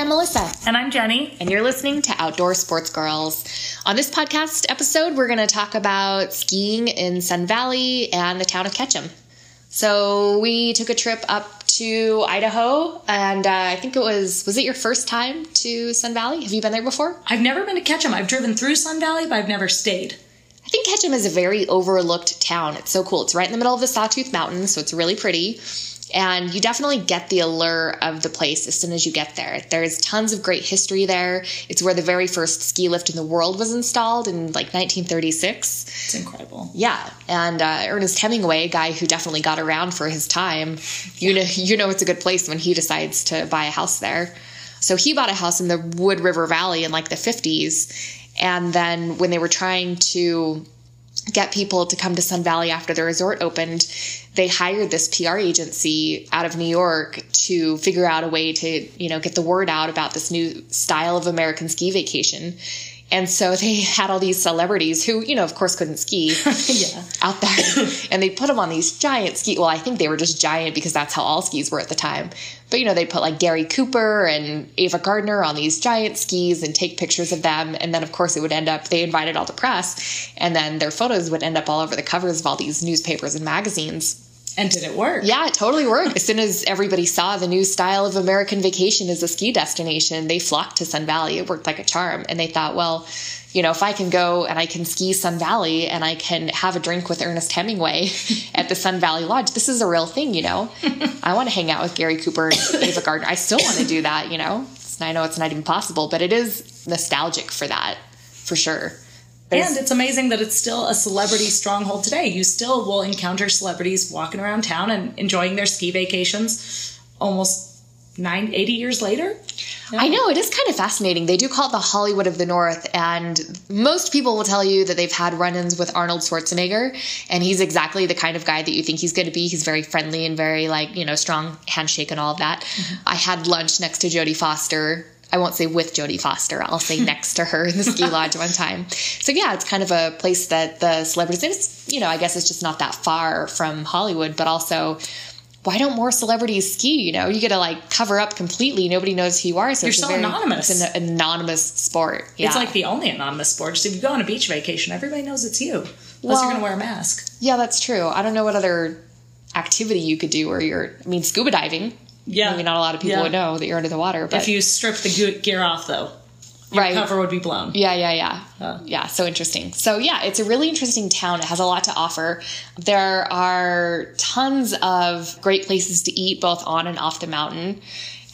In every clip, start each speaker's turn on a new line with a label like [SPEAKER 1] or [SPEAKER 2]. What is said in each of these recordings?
[SPEAKER 1] I'm Melissa.
[SPEAKER 2] And I'm Jenny.
[SPEAKER 1] And you're listening to Outdoor Sports Girls. On this podcast episode, we're going to talk about skiing in Sun Valley and the town of Ketchum. So we took a trip up to Idaho, and uh, I think it was was it your first time to Sun Valley? Have you been there before?
[SPEAKER 2] I've never been to Ketchum. I've driven through Sun Valley, but I've never stayed.
[SPEAKER 1] I think Ketchum is a very overlooked town. It's so cool. It's right in the middle of the Sawtooth Mountains, so it's really pretty. And you definitely get the allure of the place as soon as you get there. There's tons of great history there. It's where the very first ski lift in the world was installed in like 1936.
[SPEAKER 2] It's incredible.
[SPEAKER 1] Yeah, and uh, Ernest Hemingway, a guy who definitely got around for his time, you know, you know, it's a good place when he decides to buy a house there. So he bought a house in the Wood River Valley in like the 50s, and then when they were trying to get people to come to Sun Valley after the resort opened, they hired this PR agency out of New York to figure out a way to, you know, get the word out about this new style of American ski vacation. And so they had all these celebrities who, you know, of course couldn't ski
[SPEAKER 2] yeah.
[SPEAKER 1] out there. and they put them on these giant ski. Well, I think they were just giant because that's how all skis were at the time. But, you know, they put like Gary Cooper and Ava Gardner on these giant skis and take pictures of them. And then, of course, it would end up, they invited all the press. And then their photos would end up all over the covers of all these newspapers and magazines.
[SPEAKER 2] And did it work?
[SPEAKER 1] Yeah, it totally worked. as soon as everybody saw the new style of American vacation as a ski destination, they flocked to Sun Valley. It worked like a charm. And they thought, well, you know, if I can go and I can ski Sun Valley and I can have a drink with Ernest Hemingway at the Sun Valley Lodge, this is a real thing, you know. I want to hang out with Gary Cooper and Ava Gardner. I still want to do that, you know. I know it's not even possible, but it is nostalgic for that, for sure.
[SPEAKER 2] There's, and it's amazing that it's still a celebrity stronghold today. You still will encounter celebrities walking around town and enjoying their ski vacations almost nine, 80 years later.
[SPEAKER 1] I know it is kind of fascinating. They do call it the Hollywood of the North, and most people will tell you that they've had run-ins with Arnold Schwarzenegger, and he's exactly the kind of guy that you think he's going to be. He's very friendly and very like you know strong handshake and all of that. Mm-hmm. I had lunch next to Jodie Foster I won't say with Jodie Foster. I'll say next to her in the ski lodge one time. So yeah, it's kind of a place that the celebrities. It's you know I guess it's just not that far from Hollywood, but also why don't more celebrities ski? You know, you get to like cover up completely. Nobody knows who you are.
[SPEAKER 2] So you're
[SPEAKER 1] it's
[SPEAKER 2] so
[SPEAKER 1] very,
[SPEAKER 2] anonymous.
[SPEAKER 1] It's an anonymous sport. Yeah.
[SPEAKER 2] It's like the only anonymous sport. So if you go on a beach vacation, everybody knows it's you. Unless well, you're going to wear a mask.
[SPEAKER 1] Yeah, that's true. I don't know what other activity you could do where you're. I mean, scuba diving.
[SPEAKER 2] Yeah.
[SPEAKER 1] Maybe not a lot of people
[SPEAKER 2] Yeah.
[SPEAKER 1] would know that you're under the water. But
[SPEAKER 2] If you strip the gear off, though, your
[SPEAKER 1] Right.
[SPEAKER 2] cover would be blown.
[SPEAKER 1] Yeah, yeah, yeah. Yeah, so interesting. So, yeah, it's a really interesting town. It has a lot to offer. There are tons of great places to eat, both on and off the mountain.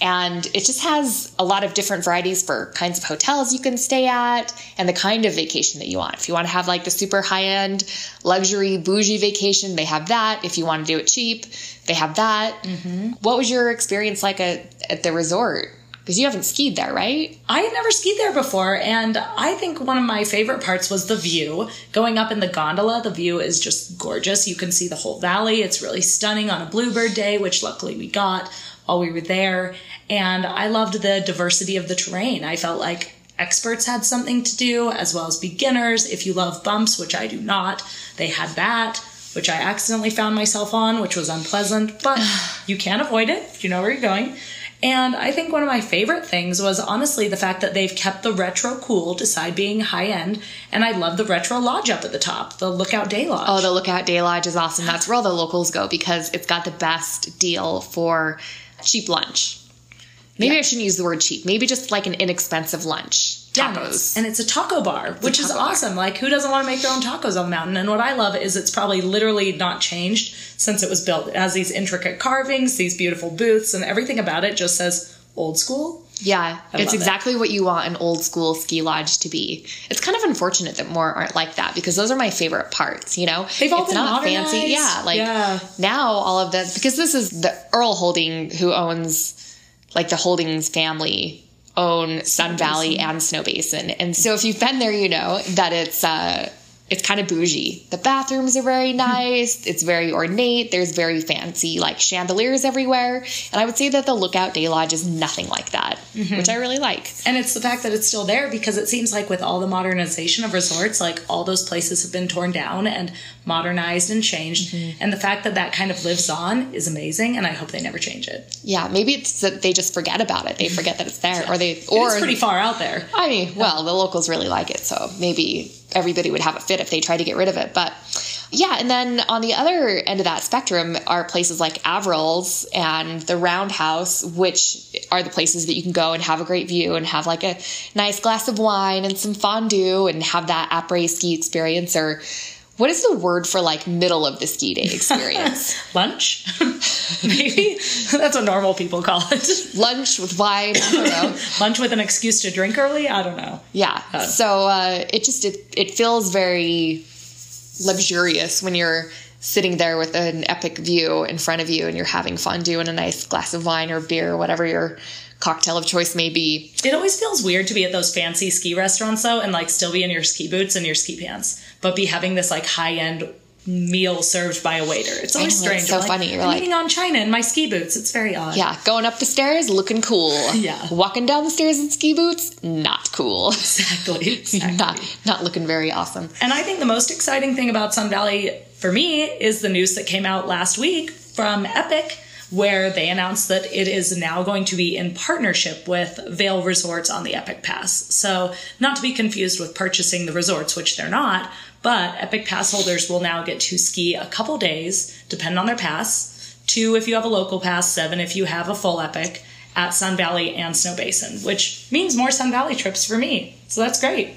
[SPEAKER 1] And it just has a lot of different varieties for kinds of hotels you can stay at and the kind of vacation that you want. If you want to have like the super high end, luxury, bougie vacation, they have that. If you want to do it cheap, they have that. Mm-hmm. What was your experience like at, at the resort? Because you haven't skied there, right?
[SPEAKER 2] I had never skied there before, and I think one of my favorite parts was the view. Going up in the gondola, the view is just gorgeous. You can see the whole valley. It's really stunning on a bluebird day, which luckily we got while we were there. And I loved the diversity of the terrain. I felt like experts had something to do, as well as beginners. If you love bumps, which I do not, they had that. Which I accidentally found myself on, which was unpleasant, but you can't avoid it you know where you're going. And I think one of my favorite things was honestly the fact that they've kept the retro cool beside being high end. And I love the retro lodge up at the top, the Lookout Day Lodge.
[SPEAKER 1] Oh, the Lookout Day Lodge is awesome. That's where all the locals go because it's got the best deal for cheap lunch. Maybe
[SPEAKER 2] Yeah.
[SPEAKER 1] I shouldn't use the word cheap. Maybe just like an inexpensive lunch.
[SPEAKER 2] Yeah,
[SPEAKER 1] Tacos.
[SPEAKER 2] And it's a taco bar, which is
[SPEAKER 1] taco bar.
[SPEAKER 2] awesome. Like, who doesn't want to make their own tacos on the mountain? And what I love is it's probably literally not changed since it was built. It has these intricate carvings, these beautiful booths, and everything about it just says old school.
[SPEAKER 1] Yeah,
[SPEAKER 2] I
[SPEAKER 1] it's
[SPEAKER 2] love it.
[SPEAKER 1] exactly what you want an old school ski lodge to be. It's kind of unfortunate that more aren't like that because those are my favorite parts, you know?
[SPEAKER 2] They've all
[SPEAKER 1] it's
[SPEAKER 2] been
[SPEAKER 1] not fancy.
[SPEAKER 2] modernized.
[SPEAKER 1] Yeah, like
[SPEAKER 2] Yeah.
[SPEAKER 1] now all of this because this is the Earl Holding who owns like the Holdings family own Sun Valley and Snowbasin. And so if you've been there, you know that it's uh it's kind of bougie. The bathrooms are very hmm. nice. It's very ornate. There's very fancy like chandeliers everywhere. And I would say that the Lookout Day Lodge is nothing like that, mm-hmm. which I really like.
[SPEAKER 2] And it's the fact that it's still there because it seems like with all the modernization of resorts, like all those places have been torn down and modernized and changed.
[SPEAKER 1] Mm-hmm.
[SPEAKER 2] And the fact that that kind of lives on is amazing. And I hope they never change it.
[SPEAKER 1] Yeah, maybe it's that they just forget about it. They forget that it's there, or they, or
[SPEAKER 2] it's pretty far out there.
[SPEAKER 1] I mean, well, the locals really like it, so maybe everybody would have a fit if they tried to get rid of it. But yeah, and then on the other end of that spectrum are places like Averell's and the Roundhouse, which are the places that you can go and have a great view and have like a nice glass of wine and some fondue and have that après ski experience or what is the word for like middle of the ski day experience?
[SPEAKER 2] Lunch? Maybe? That's what normal people call it.
[SPEAKER 1] Lunch with wine. I don't know.
[SPEAKER 2] Lunch with an excuse to drink early? I don't know.
[SPEAKER 1] Yeah. So uh, it just it, it feels very luxurious when you're sitting there with an epic view in front of you and you're having fondue and a nice glass of wine or beer or whatever your cocktail of choice may be.
[SPEAKER 2] It always feels weird to be at those fancy ski restaurants though and like still be in your ski boots and your ski pants, but be having this like high end meal served by a waiter. It's always
[SPEAKER 1] know,
[SPEAKER 2] strange.
[SPEAKER 1] it's so
[SPEAKER 2] like,
[SPEAKER 1] funny. You're
[SPEAKER 2] I'm
[SPEAKER 1] like-
[SPEAKER 2] eating on China in my ski boots. It's very odd.
[SPEAKER 1] Yeah, going up the stairs looking cool.
[SPEAKER 2] Yeah.
[SPEAKER 1] Walking down the stairs in ski boots, not cool.
[SPEAKER 2] Exactly. exactly.
[SPEAKER 1] not not looking very awesome.
[SPEAKER 2] And I think the most exciting thing about Sun Valley for me is the news that came out last week from Epic, where they announced that it is now going to be in partnership with Vail Resorts on the Epic Pass. So, not to be confused with purchasing the resorts, which they're not, but Epic Pass holders will now get to ski a couple days, depending on their pass. Two if you have a local pass, seven if you have a full Epic at Sun Valley and Snowbasin, which means more Sun Valley trips for me. So that's great.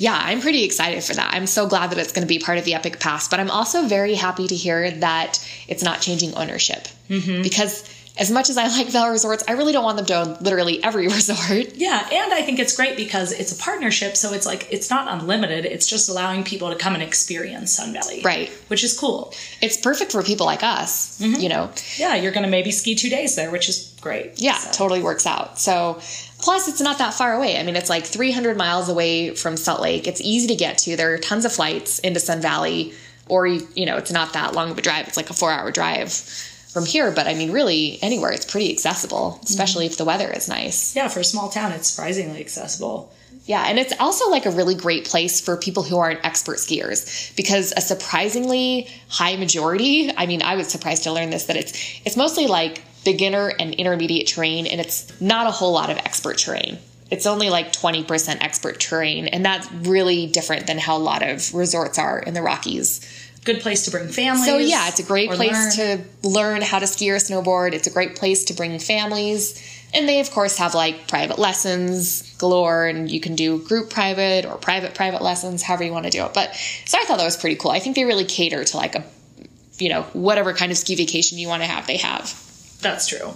[SPEAKER 1] Yeah, I'm pretty excited for that. I'm so glad that it's going to be part of the Epic Pass, but I'm also very happy to hear that it's not changing ownership. Mm-hmm. Because as much as I like Vail Resorts, I really don't want them to own literally every resort.
[SPEAKER 2] Yeah, and I think it's great because it's a partnership, so it's like it's not unlimited. It's just allowing people to come and experience Sun Valley,
[SPEAKER 1] Right.
[SPEAKER 2] Which is cool.
[SPEAKER 1] It's perfect for people like us, mm-hmm. you know.
[SPEAKER 2] Yeah, you're going to maybe ski two days there, which is great.
[SPEAKER 1] Yeah,
[SPEAKER 2] So-
[SPEAKER 1] totally works out. So, plus it's not that far away. I mean, it's like 300 miles away from Salt Lake. It's easy to get to. There are tons of flights into Sun Valley, or you you know, it's not that long of a drive. It's like a four hour drive from here. But I mean, really, anywhere it's pretty accessible, mm-hmm. especially if the weather is nice.
[SPEAKER 2] Yeah, for a small town, it's surprisingly accessible.
[SPEAKER 1] Yeah, and it's also like a really great place for people who aren't expert skiers because a surprisingly high majority, I mean, I was surprised to learn this that it's it's mostly like beginner and intermediate terrain and it's not a whole lot of expert terrain. It's only like 20% expert terrain and that's really different than how a lot of resorts are in the Rockies.
[SPEAKER 2] Good place to bring families.
[SPEAKER 1] So yeah, it's a great place
[SPEAKER 2] learn.
[SPEAKER 1] to learn how to ski or snowboard. It's a great place to bring families. And they of course have like private lessons galore and you can do group private or private private lessons, however you want to do it. But so I thought that was pretty cool. I think they really cater to like a you know, whatever kind of ski vacation you want to have, they have.
[SPEAKER 2] That's true.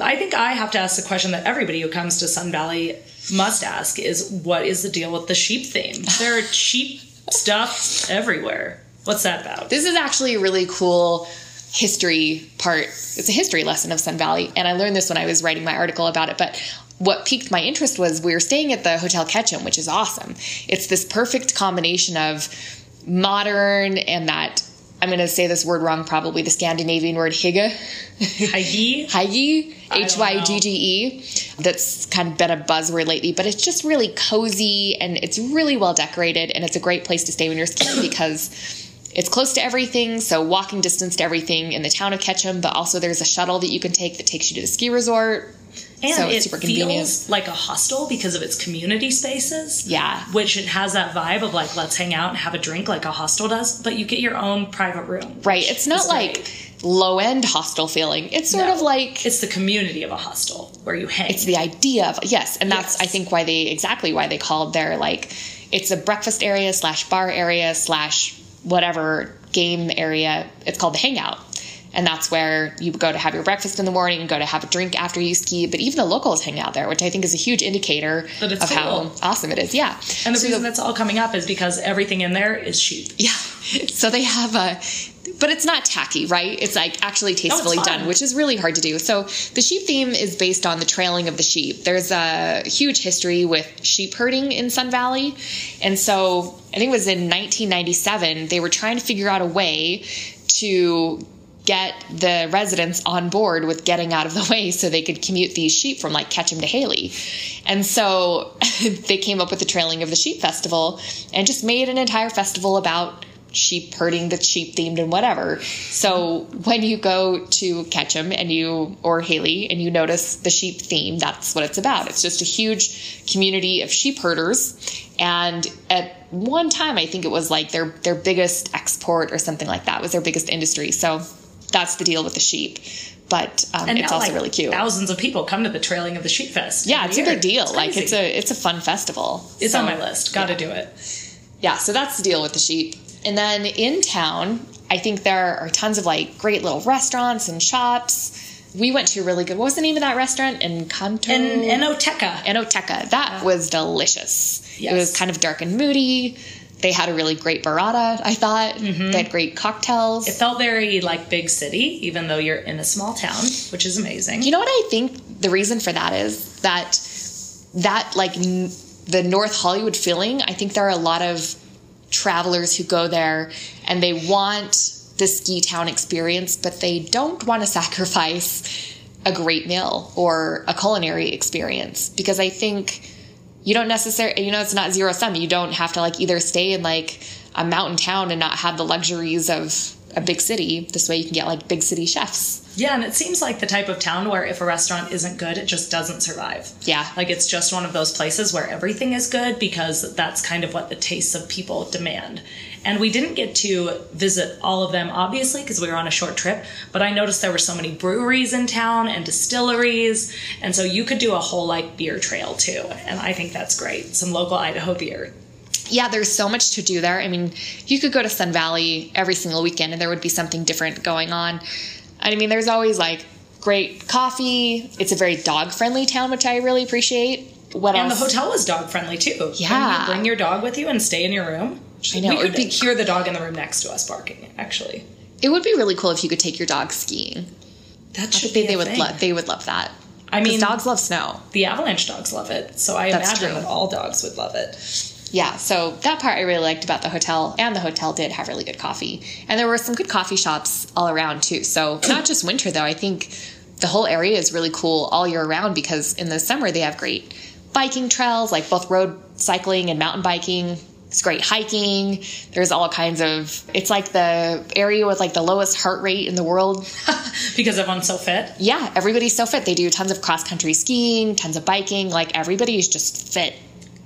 [SPEAKER 2] I think I have to ask the question that everybody who comes to Sun Valley must ask is what is the deal with the sheep theme? There are sheep stuff everywhere. What's that about?
[SPEAKER 1] This is actually a really cool history part. It's a history lesson of Sun Valley, and I learned this when I was writing my article about it. But what piqued my interest was we were staying at the Hotel Ketchum, which is awesome. It's this perfect combination of modern and that I'm going to say this word wrong, probably the Scandinavian word hygge.
[SPEAKER 2] Heidi?
[SPEAKER 1] Hygge, H Y G G E. That's kind of been a buzzword lately, but it's just really cozy and it's really well decorated and it's a great place to stay when you're skiing because it's close to everything, so walking distance to everything in the town of Ketchum, but also there's a shuttle that you can take that takes you to the ski resort.
[SPEAKER 2] And
[SPEAKER 1] So
[SPEAKER 2] it
[SPEAKER 1] super convenient.
[SPEAKER 2] feels like a hostel because of its community spaces.
[SPEAKER 1] Yeah.
[SPEAKER 2] Which it has that vibe of like, let's hang out and have a drink like a hostel does, but you get your own private room.
[SPEAKER 1] Right. It's not like
[SPEAKER 2] great.
[SPEAKER 1] low end hostel feeling. It's sort
[SPEAKER 2] No.
[SPEAKER 1] of like
[SPEAKER 2] It's the community of a hostel where you hang.
[SPEAKER 1] it's the idea of yes and that's
[SPEAKER 2] Yes.
[SPEAKER 1] i think why they exactly why they called their like it's a breakfast area slash bar area slash whatever game area it's called the hangout. And that's where you go to have your breakfast in the morning and go to have a drink after you ski. But even the locals hang out there which i think is a huge indicator of how awesome it is. Yeah.
[SPEAKER 2] And the
[SPEAKER 1] So
[SPEAKER 2] reason that's all coming up is because everything in there is sheep.
[SPEAKER 1] yeah. So they have a, but it's not tacky, right? It's like actually tastefully
[SPEAKER 2] fun.
[SPEAKER 1] done, which is really hard to do. So the sheep theme is based on the trailing of the sheep. There's a huge history with sheep herding in Sun Valley. And so I think it was in 1997, they were trying to figure out a way to get the residents on board with getting out of the way so they could commute these sheep from like Ketchum to Hailey. And so they came up with the trailing of the sheep festival and just made an entire festival about sheep herding the sheep themed and whatever. So when you go to Ketchum and you or Hailey and you notice the sheep theme, that's what it's about. It's just a huge community of sheep herders. And at one time I think it was like their their biggest export or something like that was their biggest industry. So that's the deal with the sheep. But um,
[SPEAKER 2] And
[SPEAKER 1] it's
[SPEAKER 2] now,
[SPEAKER 1] also
[SPEAKER 2] like,
[SPEAKER 1] really cute.
[SPEAKER 2] Thousands of people come to the trailing of the Sheep Fest.
[SPEAKER 1] yeah, it's a big deal. like it's a it's a fun festival.
[SPEAKER 2] It's
[SPEAKER 1] So-
[SPEAKER 2] on my list. Got to do it.
[SPEAKER 1] yeah, so that's the deal with the sheep. And then in town, I think there are tons of like great little restaurants and shops. We went to a really good. What was the name of that restaurant in Kanto?
[SPEAKER 2] And Enoteca.
[SPEAKER 1] Enoteca. That was delicious.
[SPEAKER 2] Yes.
[SPEAKER 1] It was kind of dark and moody. They had a really great burrata. I thought mm-hmm. they had great cocktails.
[SPEAKER 2] It felt very like big city, even though you're in a small town, which is amazing.
[SPEAKER 1] You know what I think the reason for that is that that like n- the North Hollywood feeling. I think there are a lot of travelers who go there and they want the ski town experience, but they don't want to sacrifice a great meal or a culinary experience because I think you don't necessarily you know it's not zero sum. You don't have to like either stay in like a mountain town and not have the luxuries of a big city. This way you can get like big city chefs.
[SPEAKER 2] Yeah, and it seems like the type of town where if a restaurant isn't good, it just doesn't survive.
[SPEAKER 1] Yeah.
[SPEAKER 2] Like it's just one of those places where everything is good because that's kind of what the tastes of people demand. And we didn't get to visit all of them, obviously, because we were on a short trip, but I noticed there were so many breweries in town and distilleries. And so you could do a whole like beer trail too. And I think that's great. Some local Idaho beer.
[SPEAKER 1] Yeah, there's so much to do there. I mean, you could go to Sun Valley every single weekend and there would be something different going on. I mean, there's always like great coffee. It's a very dog friendly town, which I really appreciate. What
[SPEAKER 2] And the hotel was dog friendly too.
[SPEAKER 1] Yeah.
[SPEAKER 2] you bring your dog with you and stay in your room?
[SPEAKER 1] I know. We'd
[SPEAKER 2] could
[SPEAKER 1] be-
[SPEAKER 2] hear the dog in the room next to us barking, actually.
[SPEAKER 1] It would be really cool if you could take your dog skiing.
[SPEAKER 2] That
[SPEAKER 1] I
[SPEAKER 2] should
[SPEAKER 1] think they,
[SPEAKER 2] be
[SPEAKER 1] they
[SPEAKER 2] a
[SPEAKER 1] would love they would love that.
[SPEAKER 2] I mean,
[SPEAKER 1] dogs love snow.
[SPEAKER 2] the avalanche dogs love it, so I
[SPEAKER 1] That's
[SPEAKER 2] imagine
[SPEAKER 1] true.
[SPEAKER 2] that all dogs would love it.
[SPEAKER 1] Yeah, so that part I really liked about the hotel, and the hotel did have really good coffee. And there were some good coffee shops all around too. So not just winter though. I think the whole area is really cool all year round because in the summer they have great biking trails, like both road cycling and mountain biking. It's great hiking. There's all kinds of. It's like the area with like the lowest heart rate in the world.
[SPEAKER 2] because everyone's so fit.
[SPEAKER 1] Yeah, everybody's so fit. They do tons of cross country skiing, tons of biking. Like everybody's just fit.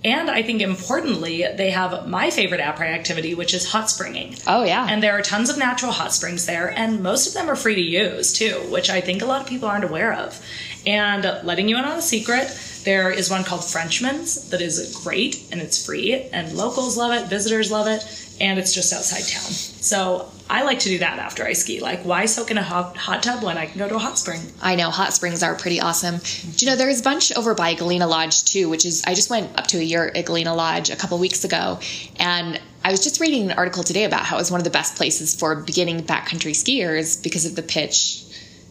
[SPEAKER 2] And I think importantly, they have my favorite après activity, which is hot springing.
[SPEAKER 1] Oh yeah.
[SPEAKER 2] And there are tons of natural hot springs there, and most of them are free to use too, which I think a lot of people aren't aware of. And letting you in on a secret, there is one called Frenchman's that is great and it's free, and locals love it, visitors love it, and it's just outside town. So I like to do that after I ski. Like, why soak in a hot, hot tub when I can go to a hot spring?
[SPEAKER 1] I know hot springs are pretty awesome. Do you know there's a bunch over by Galena Lodge too, which is I just went up to a yurt at Galena Lodge a couple weeks ago, and I was just reading an article today about how it was one of the best places for beginning backcountry skiers because of the pitch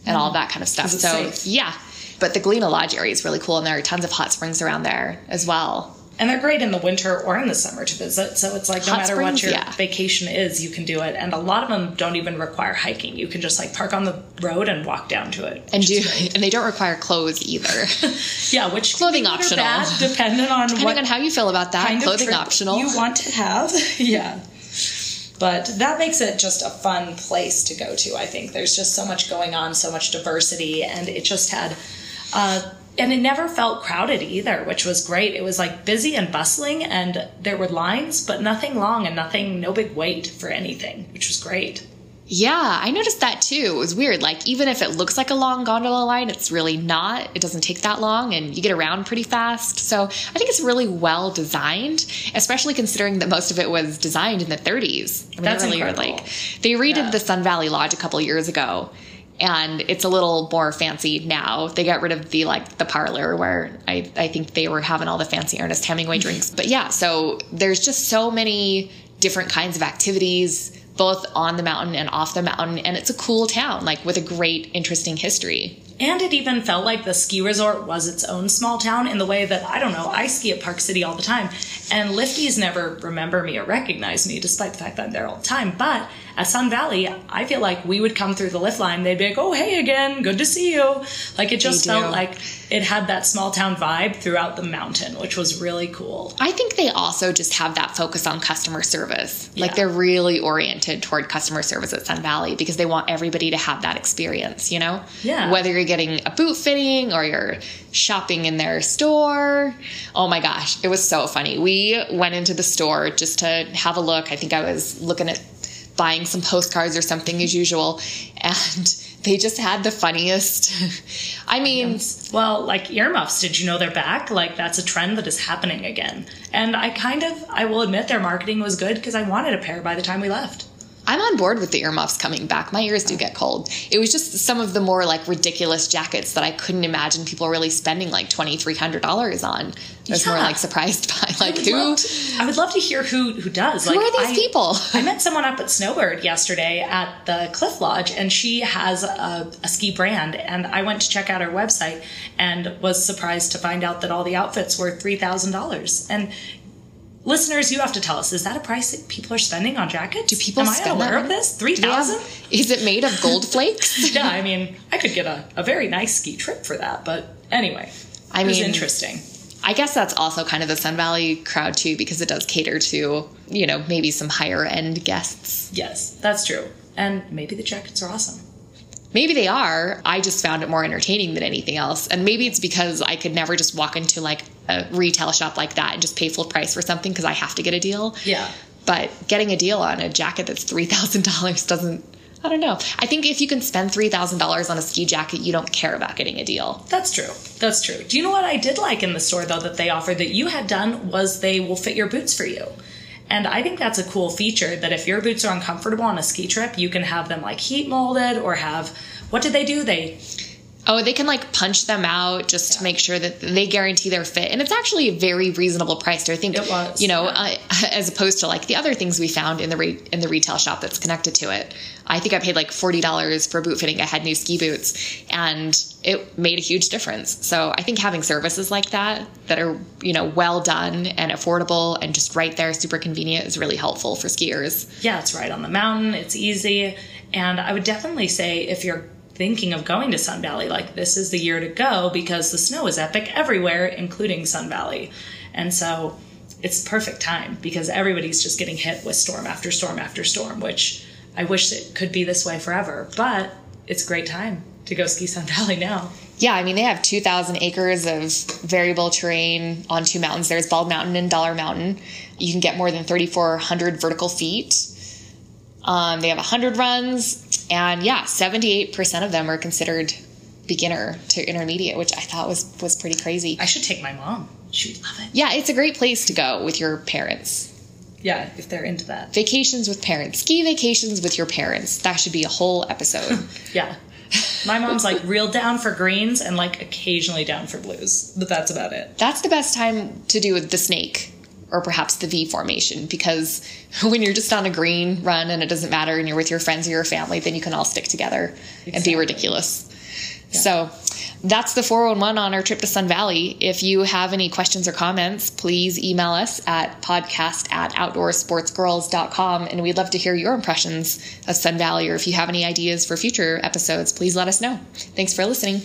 [SPEAKER 1] and all mm. that kind of stuff. So
[SPEAKER 2] safe.
[SPEAKER 1] yeah, but the Galena Lodge area is really cool, and there are tons of hot springs around there as well.
[SPEAKER 2] And they're great in the winter or in the summer to visit. So it's like no
[SPEAKER 1] Hot
[SPEAKER 2] matter what your
[SPEAKER 1] yeah.
[SPEAKER 2] vacation is, you can do it. And a lot of them don't even require hiking. You can just like park on the road and walk down to it.
[SPEAKER 1] And do and they don't require clothes either.
[SPEAKER 2] Yeah, which
[SPEAKER 1] Clothing optional.
[SPEAKER 2] bad, depending on
[SPEAKER 1] Depending
[SPEAKER 2] what
[SPEAKER 1] on how you feel about that,
[SPEAKER 2] kind of
[SPEAKER 1] clothing optional.
[SPEAKER 2] you want to have. yeah. But that makes it just a fun place to go to. I think there's just so much going on, so much diversity, and it just had, uh, and it never felt crowded either, which was great. It was like busy and bustling, and there were lines, but nothing long and nothing, no big wait for anything, which was great.
[SPEAKER 1] Yeah, I noticed that too. It was weird. Like, even if it looks like a long gondola line, it's really not. It doesn't take that long and you get around pretty fast. So, I think it's really well designed, especially considering that most of it was designed in the 30s. I mean,
[SPEAKER 2] That's
[SPEAKER 1] they really were,
[SPEAKER 2] incredible.
[SPEAKER 1] like they redid
[SPEAKER 2] Yeah.
[SPEAKER 1] the Sun Valley Lodge a couple years ago. And it's a little more fancy now. They got rid of the like the parlor where I, I think they were having all the fancy Ernest Hemingway mm-hmm. drinks. But yeah, so there's just so many different kinds of activities both on the mountain and off the mountain and it's a cool town like with a great interesting history
[SPEAKER 2] And it even felt like the ski resort was its own small town in the way that, I don't know, I ski at Park City all the time. And lifties never remember me or recognize me, despite the fact that I'm there all the time. But at Sun Valley, I feel like we would come through the lift line, they'd be like, oh, hey again, good to see you. Like it just felt like it had that small town vibe throughout the mountain, which was really cool.
[SPEAKER 1] I think they also just have that focus on customer service. Like they're really oriented toward customer service at Sun Valley because they want everybody to have that experience, you know?
[SPEAKER 2] Yeah.
[SPEAKER 1] Whether you're getting a boot fitting or you're shopping in their store. Oh my gosh, it was so funny. We went into the store just to have a look. I think I was looking at buying some postcards or something as usual. And they just had the funniest. I mean,
[SPEAKER 2] well, like earmuffs, did you know they're back? Like that's a trend that is happening again. And I kind of, I will admit their marketing was good because I wanted a pair by the time we left.
[SPEAKER 1] I'm on board with the earmuffs coming back. My ears do get cold. It was just some of the more like ridiculous jackets that I couldn't imagine people really spending like twenty three hundred dollars on. I was yeah. more like surprised by like
[SPEAKER 2] I
[SPEAKER 1] who.
[SPEAKER 2] To, I would love to hear who who does.
[SPEAKER 1] Who
[SPEAKER 2] like,
[SPEAKER 1] are these
[SPEAKER 2] I,
[SPEAKER 1] people?
[SPEAKER 2] I met someone up at Snowbird yesterday at the Cliff Lodge, and she has a, a ski brand. And I went to check out her website and was surprised to find out that all the outfits were three thousand dollars. And listeners, you have to tell us: is that a price that people are spending on jackets?
[SPEAKER 1] Do people
[SPEAKER 2] Am I aware
[SPEAKER 1] that?
[SPEAKER 2] of this? Three thousand?
[SPEAKER 1] Is it made of gold flakes?
[SPEAKER 2] yeah, I mean, I could get a, a very nice ski trip for that. But anyway, I it mean, was interesting.
[SPEAKER 1] I guess that's also kind of the Sun Valley crowd too, because it does cater to you know maybe some higher end guests.
[SPEAKER 2] Yes, that's true, and maybe the jackets are awesome.
[SPEAKER 1] Maybe they are. I just found it more entertaining than anything else. And maybe it's because I could never just walk into like a retail shop like that and just pay full price for something because I have to get a deal.
[SPEAKER 2] Yeah.
[SPEAKER 1] But getting a deal on a jacket that's $3,000 doesn't I don't know. I think if you can spend $3,000 on a ski jacket, you don't care about getting a deal.
[SPEAKER 2] That's true. That's true. Do you know what I did like in the store though that they offered that you had done was they will fit your boots for you. And I think that's a cool feature that if your boots are uncomfortable on a ski trip, you can have them like heat molded or have what did they do? They
[SPEAKER 1] Oh, they can like punch them out just yeah. to make sure that they guarantee their fit, and it's actually a very reasonable price. I think
[SPEAKER 2] it was,
[SPEAKER 1] you know,
[SPEAKER 2] yeah.
[SPEAKER 1] uh, as opposed to like the other things we found in the re- in the retail shop that's connected to it. I think I paid like forty dollars for boot fitting. I had new ski boots, and it made a huge difference. So I think having services like that that are you know well done and affordable and just right there, super convenient, is really helpful for skiers.
[SPEAKER 2] Yeah, it's right on the mountain. It's easy, and I would definitely say if you're thinking of going to Sun Valley, like this is the year to go because the snow is epic everywhere, including Sun Valley. And so it's perfect time because everybody's just getting hit with storm after storm after storm, which I wish it could be this way forever. But it's a great time to go ski Sun Valley now.
[SPEAKER 1] Yeah, I mean, they have 2,000 acres of variable terrain on two mountains. There's Bald Mountain and Dollar Mountain. You can get more than 3,400 vertical feet. Um, they have 100 runs, and yeah, 78% of them are considered beginner to intermediate, which I thought was was pretty crazy.
[SPEAKER 2] I should take my mom. She would love it.
[SPEAKER 1] Yeah, it's a great place to go with your parents.
[SPEAKER 2] Yeah, if they're into that.
[SPEAKER 1] Vacations with parents. Ski vacations with your parents. That should be a whole episode.
[SPEAKER 2] yeah. My mom's like real down for greens and like occasionally down for blues, but that's about it.
[SPEAKER 1] That's the best time to do with the snake or perhaps the V formation because when you're just on a green run and it doesn't matter and you're with your friends or your family, then you can all stick together exactly. and be ridiculous. Yeah. So that's the 411 on our trip to Sun Valley. If you have any questions or comments, please email us at podcast at outdoorsportsgirls.com and we'd love to hear your impressions of Sun Valley or if you have any ideas for future episodes, please let us know. Thanks for listening.